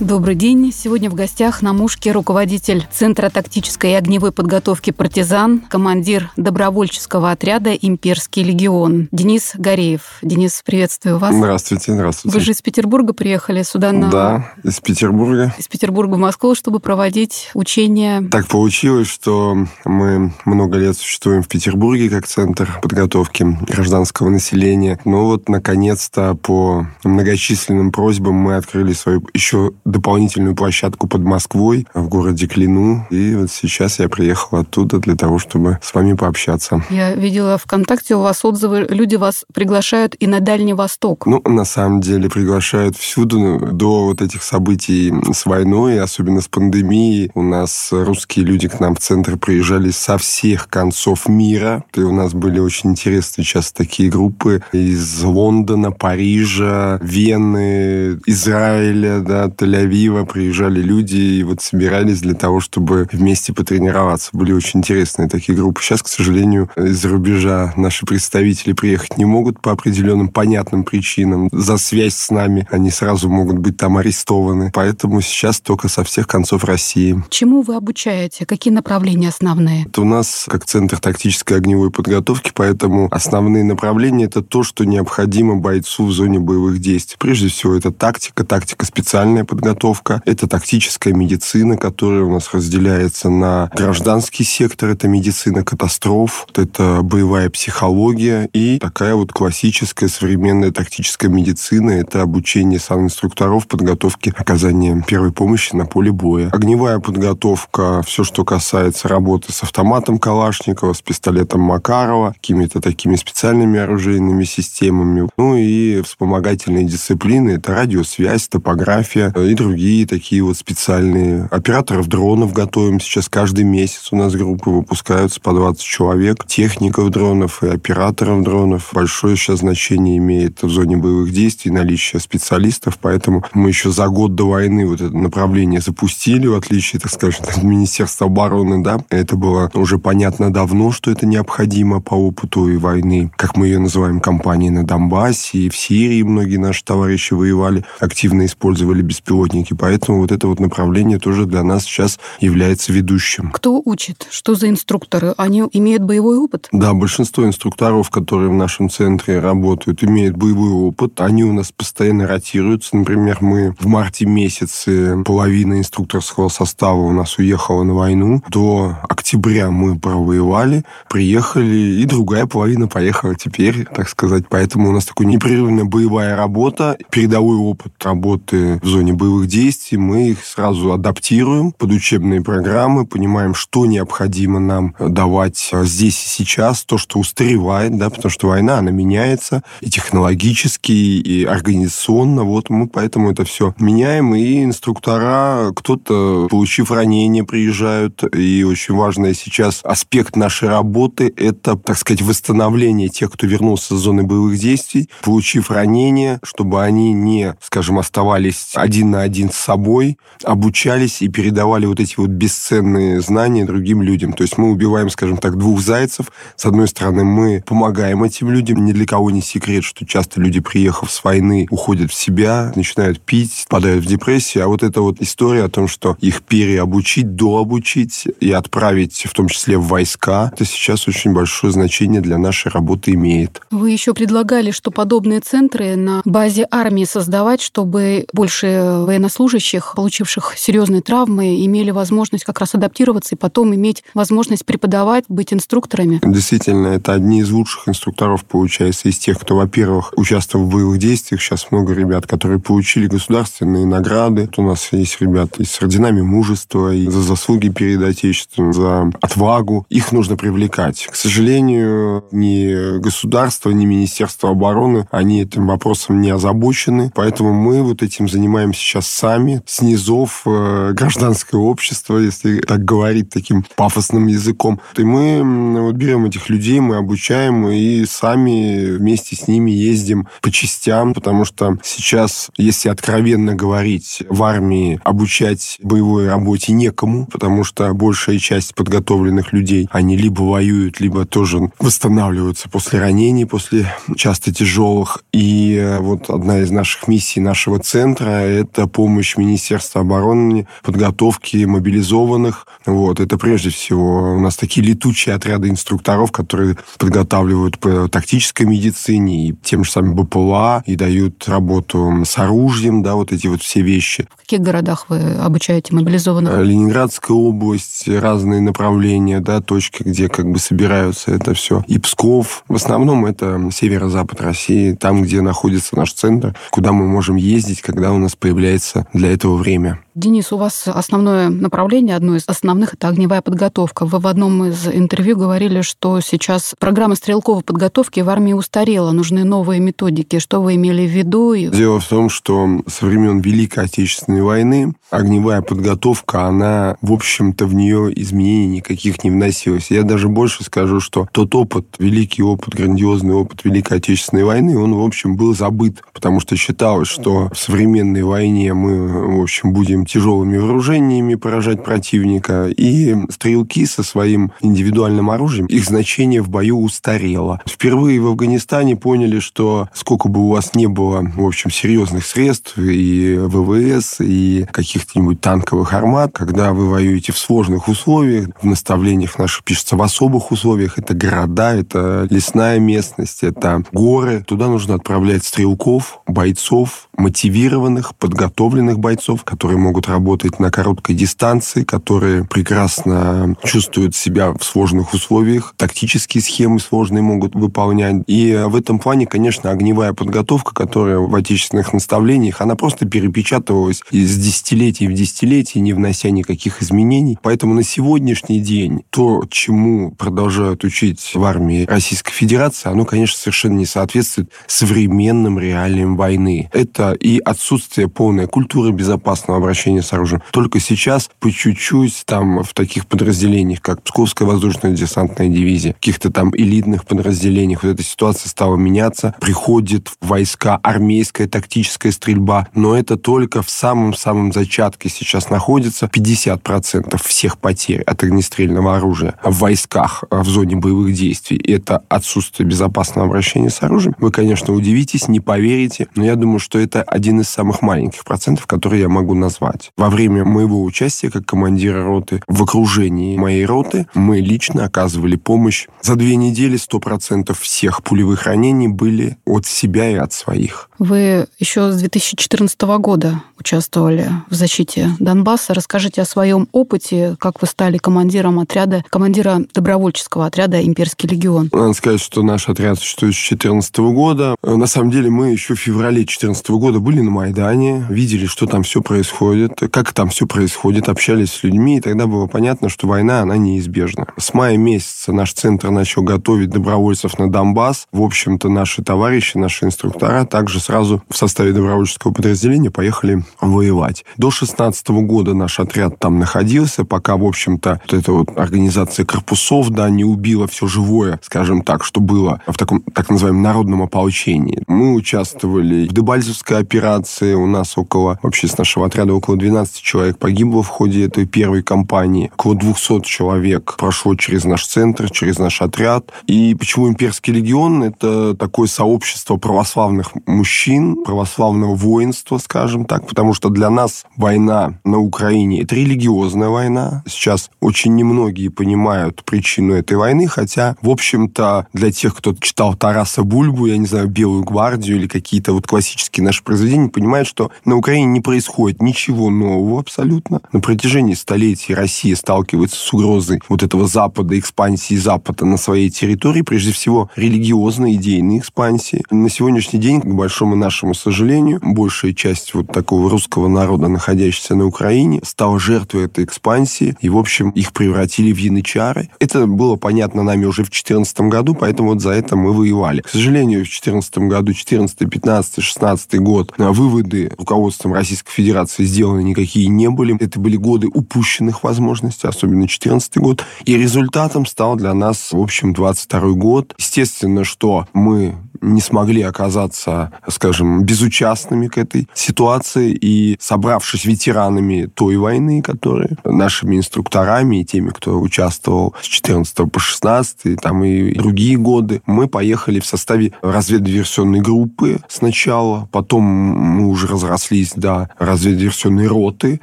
Добрый день. Сегодня в гостях на мушке руководитель Центра тактической и огневой подготовки «Партизан», командир добровольческого отряда «Имперский легион» Денис Гореев. Денис, приветствую вас. Здравствуйте, здравствуйте. Вы же из Петербурга приехали сюда на... Да, из Петербурга. Из Петербурга в Москву, чтобы проводить учения. Так получилось, что мы много лет существуем в Петербурге как Центр подготовки гражданского населения. Но вот, наконец-то, по многочисленным просьбам мы открыли свою еще дополнительную площадку под Москвой в городе Клину. И вот сейчас я приехал оттуда для того, чтобы с вами пообщаться. Я видела ВКонтакте у вас отзывы, люди вас приглашают и на Дальний Восток. Ну, на самом деле приглашают всюду. Ну, до вот этих событий с войной, особенно с пандемией, у нас русские люди к нам в центр приезжали со всех концов мира. И у нас были очень интересные сейчас такие группы из Лондона, Парижа, Вены, Израиля, да, тель Тель-Авива приезжали люди и вот собирались для того, чтобы вместе потренироваться. Были очень интересные такие группы. Сейчас, к сожалению, из-за рубежа наши представители приехать не могут по определенным понятным причинам. За связь с нами они сразу могут быть там арестованы. Поэтому сейчас только со всех концов России. Чему вы обучаете? Какие направления основные? Это у нас как Центр тактической огневой подготовки, поэтому основные направления это то, что необходимо бойцу в зоне боевых действий. Прежде всего, это тактика, тактика специальная подготовка, подготовка, это тактическая медицина, которая у нас разделяется на гражданский сектор, это медицина катастроф, это боевая психология и такая вот классическая современная тактическая медицина, это обучение инструкторов подготовки оказания первой помощи на поле боя. Огневая подготовка, все, что касается работы с автоматом Калашникова, с пистолетом Макарова, какими-то такими специальными оружейными системами. Ну и вспомогательные дисциплины, это радиосвязь, топография и другие такие вот специальные. Операторов дронов готовим сейчас каждый месяц. У нас группы выпускаются по 20 человек. Техников дронов и операторов дронов. Большое сейчас значение имеет в зоне боевых действий наличие специалистов, поэтому мы еще за год до войны вот это направление запустили, в отличие, так скажем, от Министерства обороны, да. Это было уже понятно давно, что это необходимо по опыту и войны, как мы ее называем, кампании на Донбассе и в Сирии многие наши товарищи воевали, активно использовали беспилотные беспилотники. Поэтому вот это вот направление тоже для нас сейчас является ведущим. Кто учит? Что за инструкторы? Они имеют боевой опыт? Да, большинство инструкторов, которые в нашем центре работают, имеют боевой опыт. Они у нас постоянно ротируются. Например, мы в марте месяце половина инструкторского состава у нас уехала на войну. До октября мы провоевали, приехали, и другая половина поехала теперь, так сказать. Поэтому у нас такой непрерывная боевая работа, передовой опыт работы в зоне боевых боевых действий, мы их сразу адаптируем под учебные программы, понимаем, что необходимо нам давать здесь и сейчас, то, что устаревает, да, потому что война, она меняется и технологически, и организационно, вот мы поэтому это все меняем, и инструктора, кто-то, получив ранение, приезжают, и очень важный сейчас аспект нашей работы – это, так сказать, восстановление тех, кто вернулся с зоны боевых действий, получив ранение, чтобы они не, скажем, оставались один на один с собой, обучались и передавали вот эти вот бесценные знания другим людям. То есть мы убиваем, скажем так, двух зайцев. С одной стороны, мы помогаем этим людям. Ни для кого не секрет, что часто люди, приехав с войны, уходят в себя, начинают пить, впадают в депрессию. А вот эта вот история о том, что их переобучить, дообучить и отправить, в том числе в войска, это сейчас очень большое значение для нашей работы имеет. Вы еще предлагали, что подобные центры на базе армии создавать, чтобы больше военнослужащих, получивших серьезные травмы, имели возможность как раз адаптироваться и потом иметь возможность преподавать, быть инструкторами? Действительно, это одни из лучших инструкторов, получается, из тех, кто, во-первых, участвовал в боевых действиях. Сейчас много ребят, которые получили государственные награды. У нас есть ребята и с орденами мужества, и за заслуги перед Отечеством, за отвагу. Их нужно привлекать. К сожалению, ни государство, ни Министерство обороны, они этим вопросом не озабочены. Поэтому мы вот этим занимаемся сейчас сейчас сами, снизов э, гражданское общество, если так говорить таким пафосным языком. И мы вот берем этих людей, мы обучаем и сами вместе с ними ездим по частям, потому что сейчас, если откровенно говорить, в армии обучать боевой работе некому, потому что большая часть подготовленных людей, они либо воюют, либо тоже восстанавливаются после ранений, после часто тяжелых. И э, вот одна из наших миссий нашего центра – это помощь Министерства обороны подготовки мобилизованных. Вот, это прежде всего у нас такие летучие отряды инструкторов, которые подготавливают по тактической медицине и тем же самым БПЛА, и дают работу с оружием, да, вот эти вот все вещи. В каких городах вы обучаете мобилизованных? Э, Ленинградская область, разные направления, да, точки, где как бы собираются это все. И Псков. В основном это северо-запад России, там, где находится наш центр, куда мы можем ездить, когда у нас появляется для этого время. Денис, у вас основное направление, одно из основных, это огневая подготовка. Вы в одном из интервью говорили, что сейчас программа стрелковой подготовки в армии устарела, нужны новые методики. Что вы имели в виду? Дело в том, что со времен Великой Отечественной войны огневая подготовка, она, в общем-то, в нее изменений никаких не вносилось. Я даже больше скажу, что тот опыт, великий опыт, грандиозный опыт Великой Отечественной войны, он, в общем, был забыт, потому что считалось, что в современной войне мы, в общем, будем тяжелыми вооружениями поражать противника, и стрелки со своим индивидуальным оружием, их значение в бою устарело. Впервые в Афганистане поняли, что сколько бы у вас не было, в общем, серьезных средств, и ВВС, и каких-нибудь танковых армат, когда вы воюете в сложных условиях, в наставлениях наших пишется в особых условиях, это города, это лесная местность, это горы, туда нужно отправлять стрелков, бойцов, мотивированных, подготовленных бойцов, которые могут работать на короткой дистанции, которые прекрасно чувствуют себя в сложных условиях, тактические схемы сложные могут выполнять. И в этом плане, конечно, огневая подготовка, которая в отечественных наставлениях, она просто перепечатывалась из десятилетий в десятилетие, не внося никаких изменений. Поэтому на сегодняшний день то, чему продолжают учить в армии Российской Федерации, оно, конечно, совершенно не соответствует современным реалиям войны. Это и отсутствие полной культуры безопасного обращения с оружием. Только сейчас по чуть-чуть там в таких подразделениях, как Псковская воздушная десантная дивизия, каких-то там элитных подразделениях, вот эта ситуация стала меняться. Приходит в войска армейская тактическая стрельба, но это только в самом-самом зачатке сейчас находится. 50% всех потерь от огнестрельного оружия в войсках в зоне боевых действий это отсутствие безопасного обращения с оружием. Вы, конечно, удивитесь, не поверите, но я думаю, что это это один из самых маленьких процентов, которые я могу назвать. Во время моего участия как командира роты в окружении моей роты мы лично оказывали помощь. За две недели 100% всех пулевых ранений были от себя и от своих. Вы еще с 2014 года участвовали в защите Донбасса. Расскажите о своем опыте, как вы стали командиром отряда, командира добровольческого отряда «Имперский легион». Надо сказать, что наш отряд существует с 2014 года. На самом деле мы еще в феврале 2014 года были на Майдане, видели, что там все происходит, как там все происходит, общались с людьми, и тогда было понятно, что война, она неизбежна. С мая месяца наш центр начал готовить добровольцев на Донбасс. В общем-то, наши товарищи, наши инструктора также сразу в составе добровольческого подразделения поехали воевать. До 16 года наш отряд там находился, пока, в общем-то, вот эта вот организация корпусов, да, не убила все живое, скажем так, что было в таком так называемом народном ополчении. Мы участвовали в Дебальцевской операции. У нас около, вообще с нашего отряда, около 12 человек погибло в ходе этой первой кампании. Около 200 человек прошло через наш центр, через наш отряд. И почему имперский легион? Это такое сообщество православных мужчин, православного воинства, скажем так, потому что для нас война на Украине – это религиозная война. Сейчас очень немногие понимают причину этой войны, хотя, в общем-то, для тех, кто читал Тараса Бульбу, я не знаю, Белую гвардию или какие-то вот классические наши произведения, понимают, что на Украине не происходит ничего нового абсолютно. На протяжении столетий Россия сталкивается с угрозой вот этого Запада, экспансии Запада на своей территории, прежде всего религиозной, идейной экспансии. На сегодняшний день, к большому нашему сожалению, большая часть вот такого русского народа, находящегося на Украине, стала жертвой этой экспансии, и, в общем, их превратили в янычары. Это было понятно нами уже в 2014 году, поэтому вот за это мы воевали. К сожалению, в 2014 году, 14, 15, 16 год. Выводы руководством Российской Федерации сделаны никакие не были. Это были годы упущенных возможностей, особенно 2014 год. И результатом стал для нас, в общем, 22 год. Естественно, что мы не смогли оказаться, скажем, безучастными к этой ситуации и, собравшись ветеранами той войны, которые нашими инструкторами и теми, кто участвовал с 14 по 16, там и другие годы, мы поехали в составе разведдиверсионной группы сначала, потом мы уже разрослись до разведдиверсионной роты,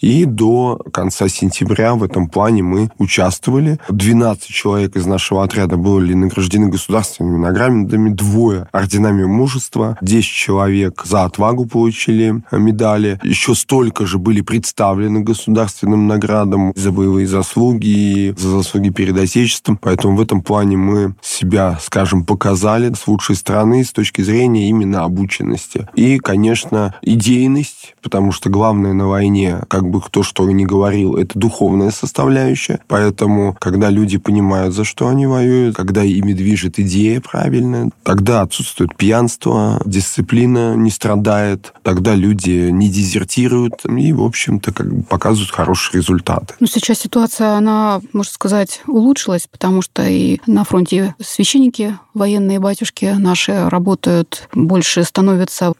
и до конца сентября в этом плане мы участвовали. 12 человек из нашего отряда были награждены государственными наградами, двое орденами мужества, 10 человек за отвагу получили медали, еще столько же были представлены государственным наградам за боевые заслуги за заслуги перед Отечеством. Поэтому в этом плане мы себя, скажем, показали с лучшей стороны с точки зрения именно обученности. И, конечно, идейность, потому что главное на войне, как бы кто что ни говорил, это духовная составляющая. Поэтому, когда люди понимают, за что они воюют, когда ими движет идея правильная, тогда отсутствует пьянство, дисциплина не страдает, тогда люди не дезертируют и, в общем-то, как бы показывают хорошие результаты. Ну, сейчас ситуация, она, можно сказать, улучшилась, потому что и на фронте священники, военные батюшки наши работают, больше становятся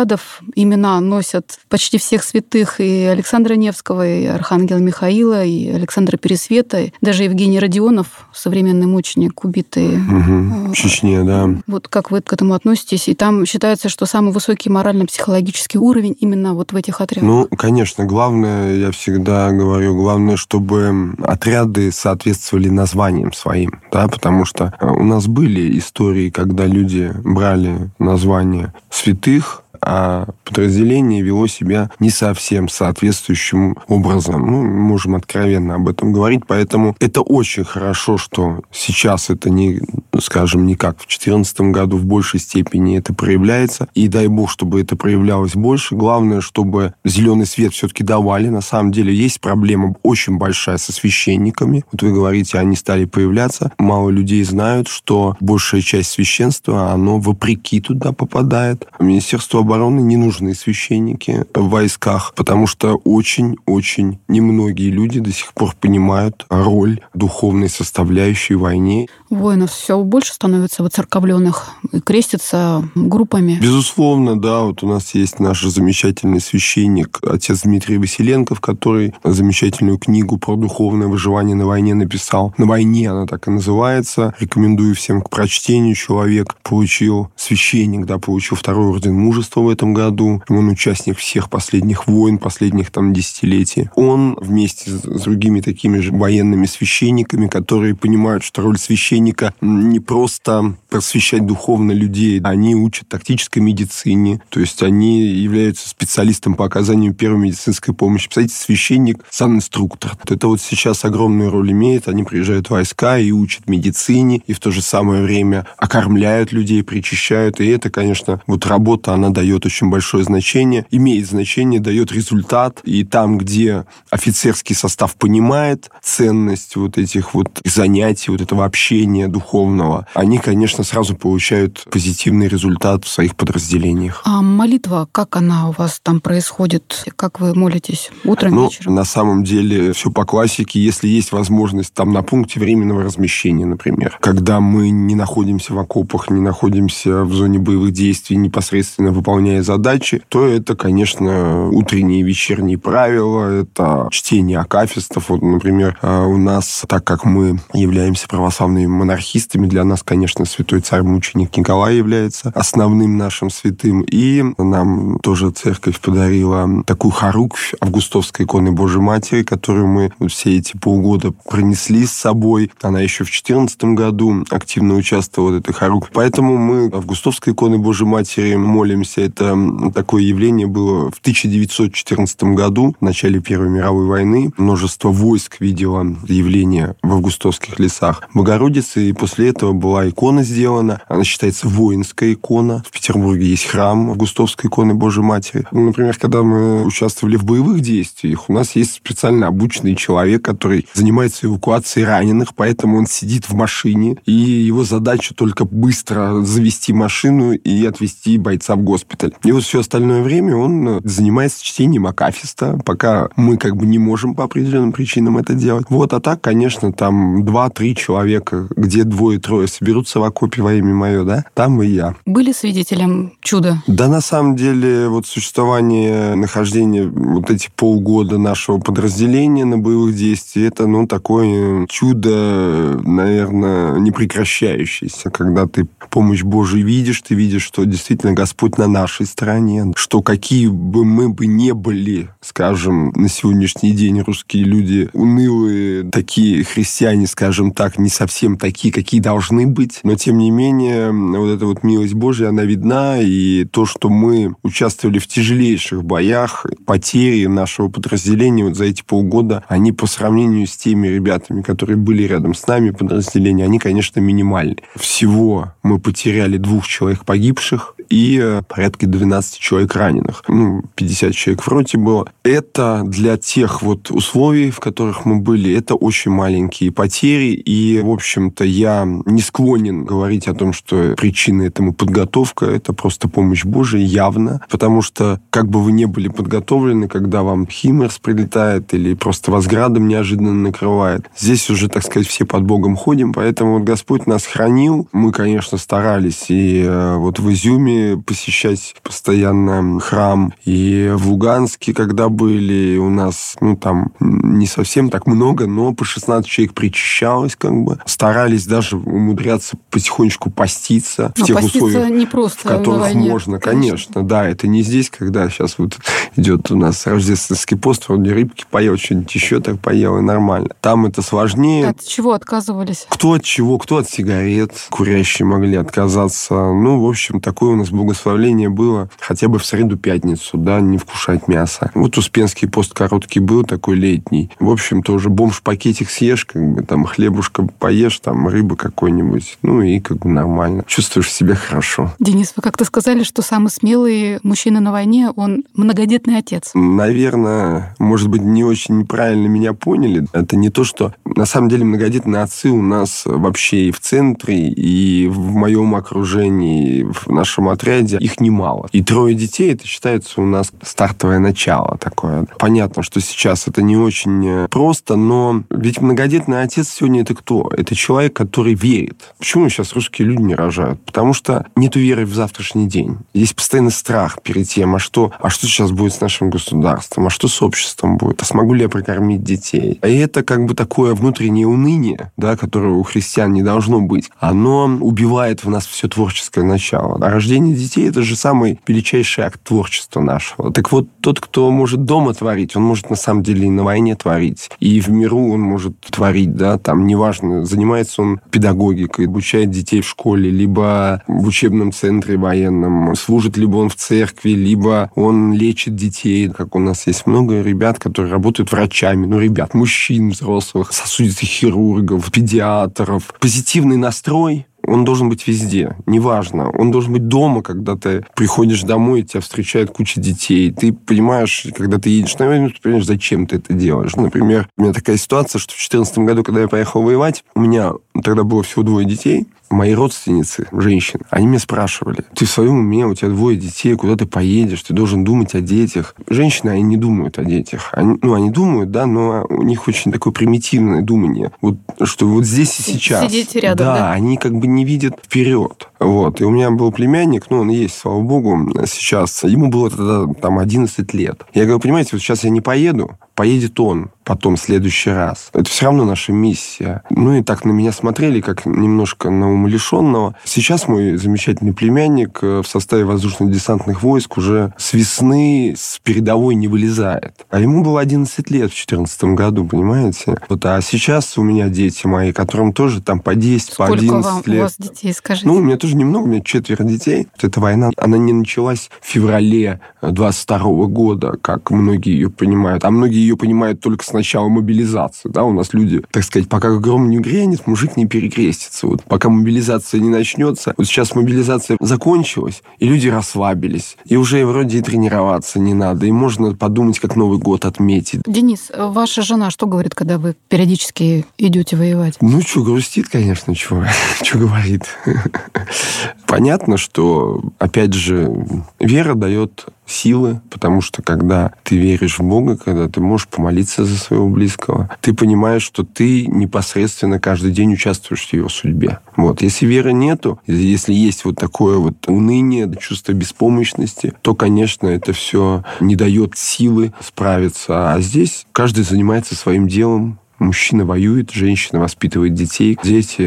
отрядов, имена носят почти всех святых и Александра Невского, и Архангела Михаила, и Александра Пересвета, и даже Евгений Родионов, современный мученик, убитый угу. в Чечне, да. Вот как вы к этому относитесь? И там считается, что самый высокий морально-психологический уровень именно вот в этих отрядах. Ну, конечно, главное, я всегда говорю, главное, чтобы отряды соответствовали названиям своим, да, потому что у нас были истории, когда люди брали название святых, а подразделение вело себя не совсем соответствующим образом. Ну, мы можем откровенно об этом говорить, поэтому это очень хорошо, что сейчас это не, скажем, не как в 2014 году в большей степени это проявляется, и дай бог, чтобы это проявлялось больше. Главное, чтобы зеленый свет все-таки давали. На самом деле есть проблема очень большая со священниками. Вот вы говорите, они стали появляться. Мало людей знают, что большая часть священства, оно вопреки туда попадает. Министерство обороны не нужны священники в войсках, потому что очень-очень немногие люди до сих пор понимают роль духовной составляющей в войне. Воинов все больше становится воцерковленных и крестятся группами. Безусловно, да. Вот у нас есть наш замечательный священник, отец Дмитрий Василенков, который замечательную книгу про духовное выживание на войне написал. На войне она так и называется. Рекомендую всем к прочтению. Человек получил, священник, да, получил второй орден мужества в этом году. Он участник всех последних войн, последних там десятилетий. Он вместе с другими такими же военными священниками, которые понимают, что роль священника не просто просвещать духовно людей, они учат тактической медицине, то есть они являются специалистом по оказанию первой медицинской помощи. Представляете, священник, сам инструктор. Это вот сейчас огромную роль имеет. Они приезжают в войска и учат медицине, и в то же самое время окормляют людей, причащают. И это, конечно, вот работа, она дает дает очень большое значение, имеет значение, дает результат. И там, где офицерский состав понимает ценность вот этих вот занятий, вот этого общения духовного, они, конечно, сразу получают позитивный результат в своих подразделениях. А молитва, как она у вас там происходит? Как вы молитесь? Утром, ну, вечером? На самом деле все по классике. Если есть возможность там на пункте временного размещения, например, когда мы не находимся в окопах, не находимся в зоне боевых действий, непосредственно выполняем выполняя задачи, то это, конечно, утренние и вечерние правила, это чтение акафистов. Вот, например, э, у нас, так как мы являемся православными монархистами, для нас, конечно, святой царь-мученик Николай является основным нашим святым. И нам тоже церковь подарила такую харуквь августовской иконы Божьей Матери, которую мы все эти полгода пронесли с собой. Она еще в 2014 году активно участвовала в этой харукве. Поэтому мы августовской иконы Божьей Матери молимся это такое явление было в 1914 году, в начале Первой мировой войны. Множество войск видело явление в августовских лесах Богородицы, и после этого была икона сделана. Она считается воинская икона. В Петербурге есть храм августовской иконы Божьей Матери. Ну, например, когда мы участвовали в боевых действиях, у нас есть специально обученный человек, который занимается эвакуацией раненых, поэтому он сидит в машине, и его задача только быстро завести машину и отвезти бойца в госпиталь госпиталь. И вот все остальное время он занимается чтением Акафиста, пока мы как бы не можем по определенным причинам это делать. Вот, а так, конечно, там два-три человека, где двое-трое соберутся в окопе во имя мое, да, там и я. Были свидетелем чуда? Да, на самом деле, вот существование, нахождение вот эти полгода нашего подразделения на боевых действиях, это, ну, такое чудо, наверное, не прекращающееся, когда ты помощь Божию видишь, ты видишь, что действительно Господь на нашей стороне, что какие бы мы бы не были, скажем, на сегодняшний день русские люди унылые, такие христиане, скажем так, не совсем такие, какие должны быть, но тем не менее вот эта вот милость Божья, она видна, и то, что мы участвовали в тяжелейших боях, потери нашего подразделения вот за эти полгода, они по сравнению с теми ребятами, которые были рядом с нами, подразделения, они, конечно, минимальны. Всего мы потеряли двух человек погибших и э, порядка 12 человек раненых. Ну, 50 человек в роте было. Это для тех вот условий, в которых мы были, это очень маленькие потери. И, в общем-то, я не склонен говорить о том, что причина этому подготовка. Это просто помощь Божия, явно. Потому что, как бы вы не были подготовлены, когда вам химерс прилетает или просто вас градом неожиданно накрывает, здесь уже, так сказать, все под Богом ходим. Поэтому вот Господь нас хранил. Мы, конечно, старались и э, вот в Изюме посещать постоянно храм, и в Луганске, когда были, у нас, ну, там не совсем так много, но по 16 человек причащалось, как бы. Старались даже умудряться потихонечку поститься но в тех условиях, не просто в которых войне, можно, конечно. конечно. Да, это не здесь, когда сейчас вот идет у нас рождественский пост, вроде рыбки поел, что-нибудь еще так поел, и нормально. Там это сложнее. От чего отказывались? Кто от чего, кто от сигарет, курящие могли отказаться. Ну, в общем, такое у нас благословление было хотя бы в среду-пятницу, да, не вкушать мясо. Вот Успенский пост короткий был, такой летний. В общем, тоже бомж-пакетик съешь, как бы там хлебушка поешь, там рыба какой-нибудь, ну и как бы нормально. Чувствуешь себя хорошо. Денис, вы как-то сказали, что самый смелый мужчина на войне, он многодетный отец. Наверное, может быть, не очень неправильно меня поняли. Это не то, что... На самом деле многодетные отцы у нас вообще и в центре, и в моем окружении, и в нашем отряде их немало. И трое детей, это считается у нас стартовое начало такое. Понятно, что сейчас это не очень э, просто, но ведь многодетный отец сегодня это кто? Это человек, который верит. Почему сейчас русские люди не рожают? Потому что нет веры в завтрашний день. Есть постоянный страх перед тем, а что, а что сейчас будет с нашим государством, а что с обществом будет, а смогу ли я прокормить детей? И это как бы такое внутреннее уныние, да, которое у христиан не должно быть. Оно убивает в нас все творческое начало. А рождение детей это же самый величайший акт творчества нашего. Так вот, тот, кто может дома творить, он может на самом деле и на войне творить. И в миру он может творить, да, там, неважно, занимается он педагогикой, обучает детей в школе, либо в учебном центре военном, служит либо он в церкви, либо он лечит детей, как у нас есть много ребят, которые работают врачами, ну, ребят, мужчин взрослых, сосудистых хирургов, педиатров. Позитивный настрой, он должен быть везде, неважно. Он должен быть дома, когда ты приходишь домой, тебя встречает куча детей. Ты понимаешь, когда ты едешь на войну, ты понимаешь, зачем ты это делаешь. Например, у меня такая ситуация, что в 2014 году, когда я поехал воевать, у меня тогда было всего двое детей, мои родственницы, женщины, они меня спрашивали, ты в своем уме, у тебя двое детей, куда ты поедешь, ты должен думать о детях. Женщины, они не думают о детях. Они, ну, они думают, да, но у них очень такое примитивное думание. Вот, что вот здесь и сейчас. Сидеть рядом, да, да? они как бы не видят вперед. Вот. И у меня был племянник, ну, он есть, слава богу, сейчас. Ему было тогда там 11 лет. Я говорю, понимаете, вот сейчас я не поеду, поедет он потом в следующий раз. Это все равно наша миссия. Ну и так на меня смотрели, как немножко на умалишенного. Сейчас мой замечательный племянник э, в составе воздушно-десантных войск уже с весны с передовой не вылезает. А ему было 11 лет в 2014 году, понимаете? Вот, а сейчас у меня дети мои, которым тоже там по 10, Сколько по 11 вам, лет. у вас детей, скажите? Ну, у меня тоже немного, у меня четверо детей. Вот эта война, она не началась в феврале 22 года, как многие ее понимают. А многие ее понимают только с начала мобилизации. Да? У нас люди, так сказать, пока гром не грянет, мужики никак не перекрестится. Вот пока мобилизация не начнется, вот сейчас мобилизация закончилась, и люди расслабились, и уже вроде и тренироваться не надо, и можно подумать, как Новый год отметить. Денис, ваша жена что говорит, когда вы периодически идете воевать? Ну, что, грустит, конечно, что, что говорит. Понятно, что, опять же, вера дает силы, потому что когда ты веришь в Бога, когда ты можешь помолиться за своего близкого, ты понимаешь, что ты непосредственно каждый день участвуешь в его судьбе. Вот. Если веры нету, если есть вот такое вот уныние, чувство беспомощности, то, конечно, это все не дает силы справиться. А здесь каждый занимается своим делом, Мужчина воюет, женщина воспитывает детей. Дети,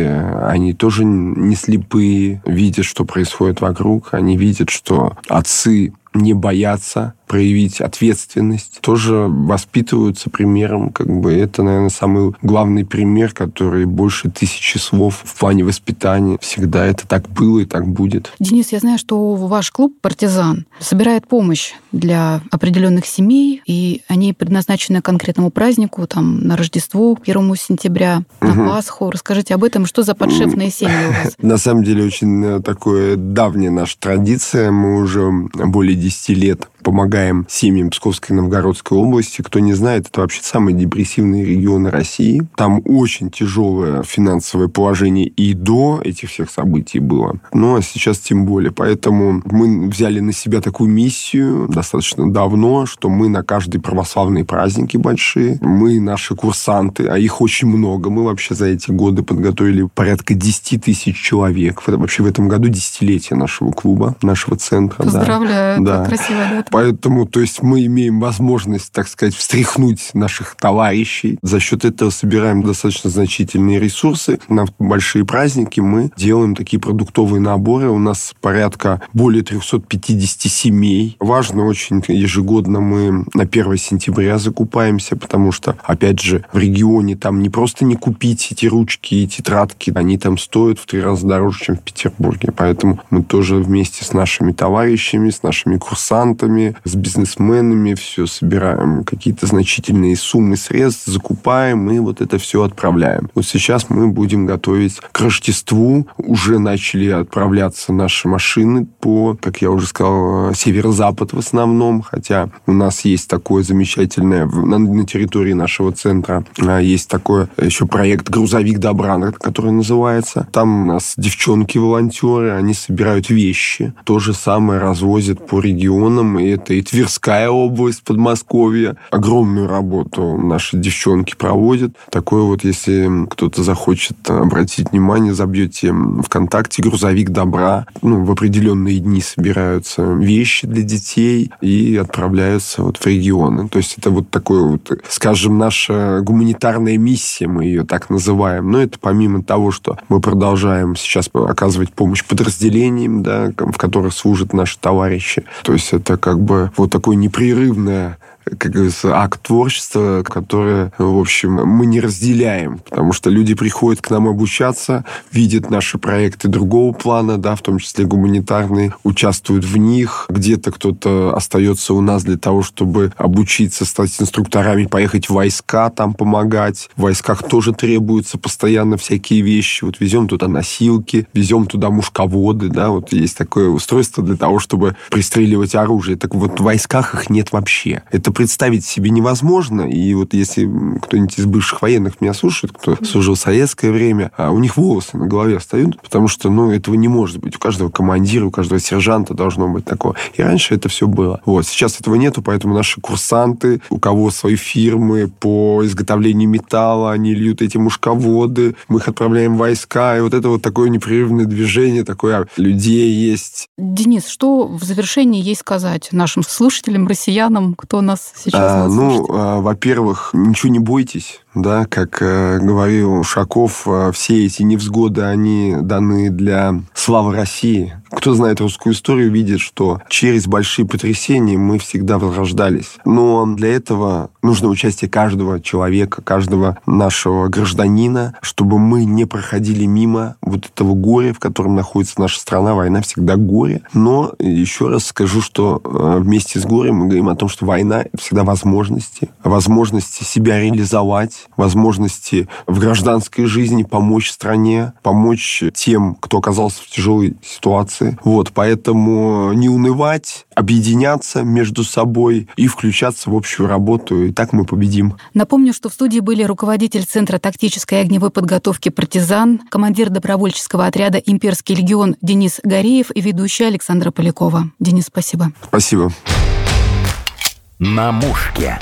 они тоже не слепые, видят, что происходит вокруг. Они видят, что отцы не боятся проявить ответственность, тоже воспитываются примером. Как бы это, наверное, самый главный пример, который больше тысячи слов в плане воспитания. Всегда это так было и так будет. Денис, я знаю, что ваш клуб «Партизан» собирает помощь для определенных семей, и они предназначены конкретному празднику, там, на Рождество, 1 сентября, на угу. Пасху. Расскажите об этом, что за подшефные семьи у вас? На самом деле, очень э, такое давняя наша традиция. Мы уже более 10 лет помогаем семьям Псковской и Новгородской области. Кто не знает, это вообще самые депрессивные регионы России. Там очень тяжелое финансовое положение и до этих всех событий было. Ну, а сейчас тем более. Поэтому мы взяли на себя такую миссию достаточно давно, что мы на каждые православные праздники большие, мы наши курсанты, а их очень много. Мы вообще за эти годы подготовили порядка 10 тысяч человек. Вообще в этом году десятилетие нашего клуба, нашего центра. Поздравляю, да. Да. красивая дата. Поэтому, то есть мы имеем возможность, так сказать, встряхнуть наших товарищей. За счет этого собираем достаточно значительные ресурсы. На большие праздники мы делаем такие продуктовые наборы. У нас порядка более 350 семей. Важно очень, ежегодно мы на 1 сентября закупаемся, потому что, опять же, в регионе там не просто не купить эти ручки и тетрадки, они там стоят в три раза дороже, чем в Петербурге. Поэтому мы тоже вместе с нашими товарищами, с нашими курсантами, с бизнесменами, все собираем, какие-то значительные суммы средств, закупаем и вот это все отправляем. Вот сейчас мы будем готовить к Рождеству. Уже начали отправляться наши машины по, как я уже сказал, северо-запад в основном, хотя у нас есть такое замечательное на, на территории нашего центра а, есть такой еще проект «Грузовик добра», который называется. Там у нас девчонки-волонтеры, они собирают вещи, то же самое развозят по регионам, и это и Тверская область, Подмосковье. Огромную работу наши девчонки проводят. Такое вот, если кто-то захочет обратить внимание, забьете ВКонтакте «Грузовик добра». Ну, в определенные дни собираются вещи для детей и отправляются вот в регионы. То есть это вот такое вот, скажем, наша гуманитарная миссия, мы ее так называем. Но это помимо того, что мы продолжаем сейчас оказывать помощь подразделениям, да, в которых служат наши товарищи. То есть это как бы вот такое непрерывное как говорится, акт творчества, которое, в общем, мы не разделяем, потому что люди приходят к нам обучаться, видят наши проекты другого плана, да, в том числе гуманитарные, участвуют в них. Где-то кто-то остается у нас для того, чтобы обучиться, стать инструкторами, поехать в войска, там помогать. В войсках тоже требуются постоянно всякие вещи. Вот везем туда носилки, везем туда мушководы, да, вот есть такое устройство для того, чтобы пристреливать оружие. Так вот в войсках их нет вообще. Это представить себе невозможно. И вот если кто-нибудь из бывших военных меня слушает, кто служил в советское время, а у них волосы на голове встают, потому что, ну, этого не может быть. У каждого командира, у каждого сержанта должно быть такое. И раньше это все было. Вот. Сейчас этого нету, поэтому наши курсанты, у кого свои фирмы по изготовлению металла, они льют эти мушководы, мы их отправляем в войска, и вот это вот такое непрерывное движение, такое людей есть. Денис, что в завершении есть сказать нашим слушателям, россиянам, кто нас сейчас а, Ну, а, во-первых, ничего не бойтесь да, как э, говорил Шаков, э, все эти невзгоды, они даны для славы России. Кто знает русскую историю, видит, что через большие потрясения мы всегда возрождались. Но для этого нужно участие каждого человека, каждого нашего гражданина, чтобы мы не проходили мимо вот этого горя, в котором находится наша страна. Война всегда горе. Но еще раз скажу, что э, вместе с горем мы говорим о том, что война — всегда возможности. Возможности себя реализовать, дать возможности в гражданской жизни помочь стране, помочь тем, кто оказался в тяжелой ситуации. Вот, поэтому не унывать, объединяться между собой и включаться в общую работу, и так мы победим. Напомню, что в студии были руководитель Центра тактической огневой подготовки «Партизан», командир добровольческого отряда «Имперский легион» Денис Гореев и ведущая Александра Полякова. Денис, спасибо. Спасибо. На мушке.